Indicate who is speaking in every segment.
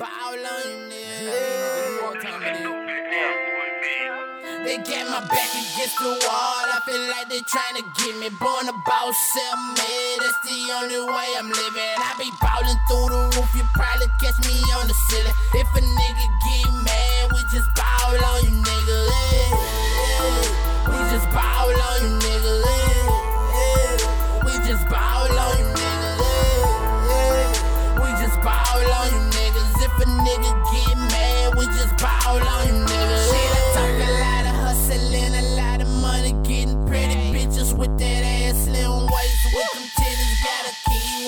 Speaker 1: ball on you, nigga. They get my back against the wall. I feel like they trying to get me. Born a boss, sell me. Eh? That's the only way I'm living. I be ballin'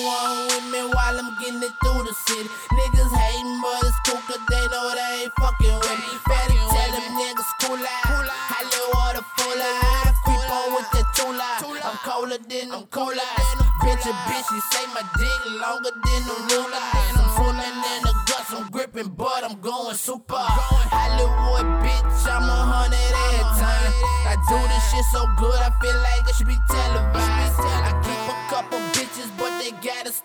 Speaker 1: one with me while I'm getting it through the city. Niggas hating, but it's cool, cause they know they ain't fucking with me. Better tell them niggas cool out. Hollywood full of creep on with that tula. I'm colder than I'm colder. Bitch, a bitch, you say my dick longer than the ruler. I'm swimming in the guts, I'm gripping, but I'm going super. Hollywood bitch, I'm a hundred at a time. I do this shit so good, I feel like it should be televised.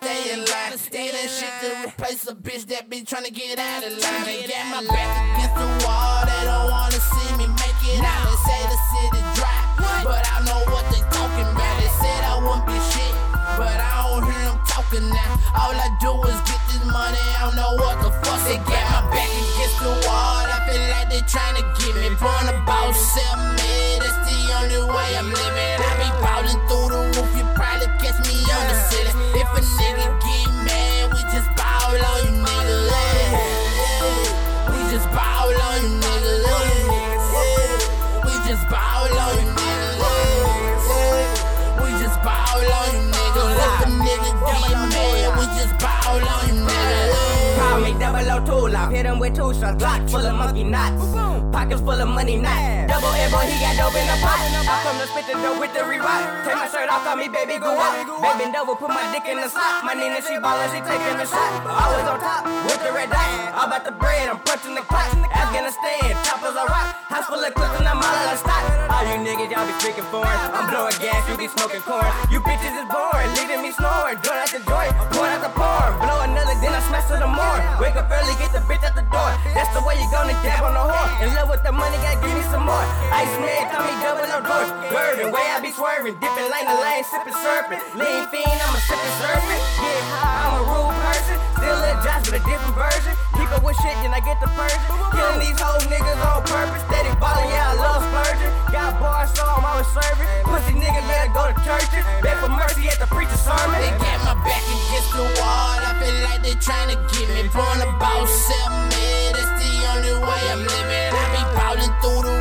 Speaker 1: Stay in line. Stay that shit to replace a bitch that be trying to get out of line. They got my back against the wall, they don't wanna see me make it out. They say the city dry, but I know what they talking about. They said I wouldn't be shit, but I don't hear them talking now. All I do is get this money, I don't know what the fuck they got my back against
Speaker 2: Call me double O two lock. Hit him with two shots. Glock full of monkey knots. Pockets full of money knots. Double elbow, he got dope in the pot. I come to spit the dope with the rerock. Take my shirt off, call me baby go up. Baby double, put my dick in the slot. My Nina, she ballin', she taking the shot. Always on top with the red dot. All about the bread, I'm punching the clock. Afghanistan, choppers are rock. House full of clips and I'm all out of stock. All you niggas, y'all be freaking foreign. I'm blowing gas, you be smoking corn. You bitches is boring, leaving me snoring. Joint after joint, point out the porn. Blow another, then Iceman throw me double on bush. Bird, the way I be swerving. Dipping like the lane, sipping serpent. Lean fiend, I'm a sipping serpent. Yeah, I'm a rude person. Still a Josh, but a different version. Keep up with shit, then I get the purge. Killing these whole niggas on purpose. Steady ballin', yeah, I love splurging. Got bars, so I'm always serving. Pussy nigga, better go to church. Beg for mercy at the preacher's sermon.
Speaker 1: They got my back against the wall. I feel like they trying to get me. Born about self-made, that's the only way I'm living. I be ballin' through the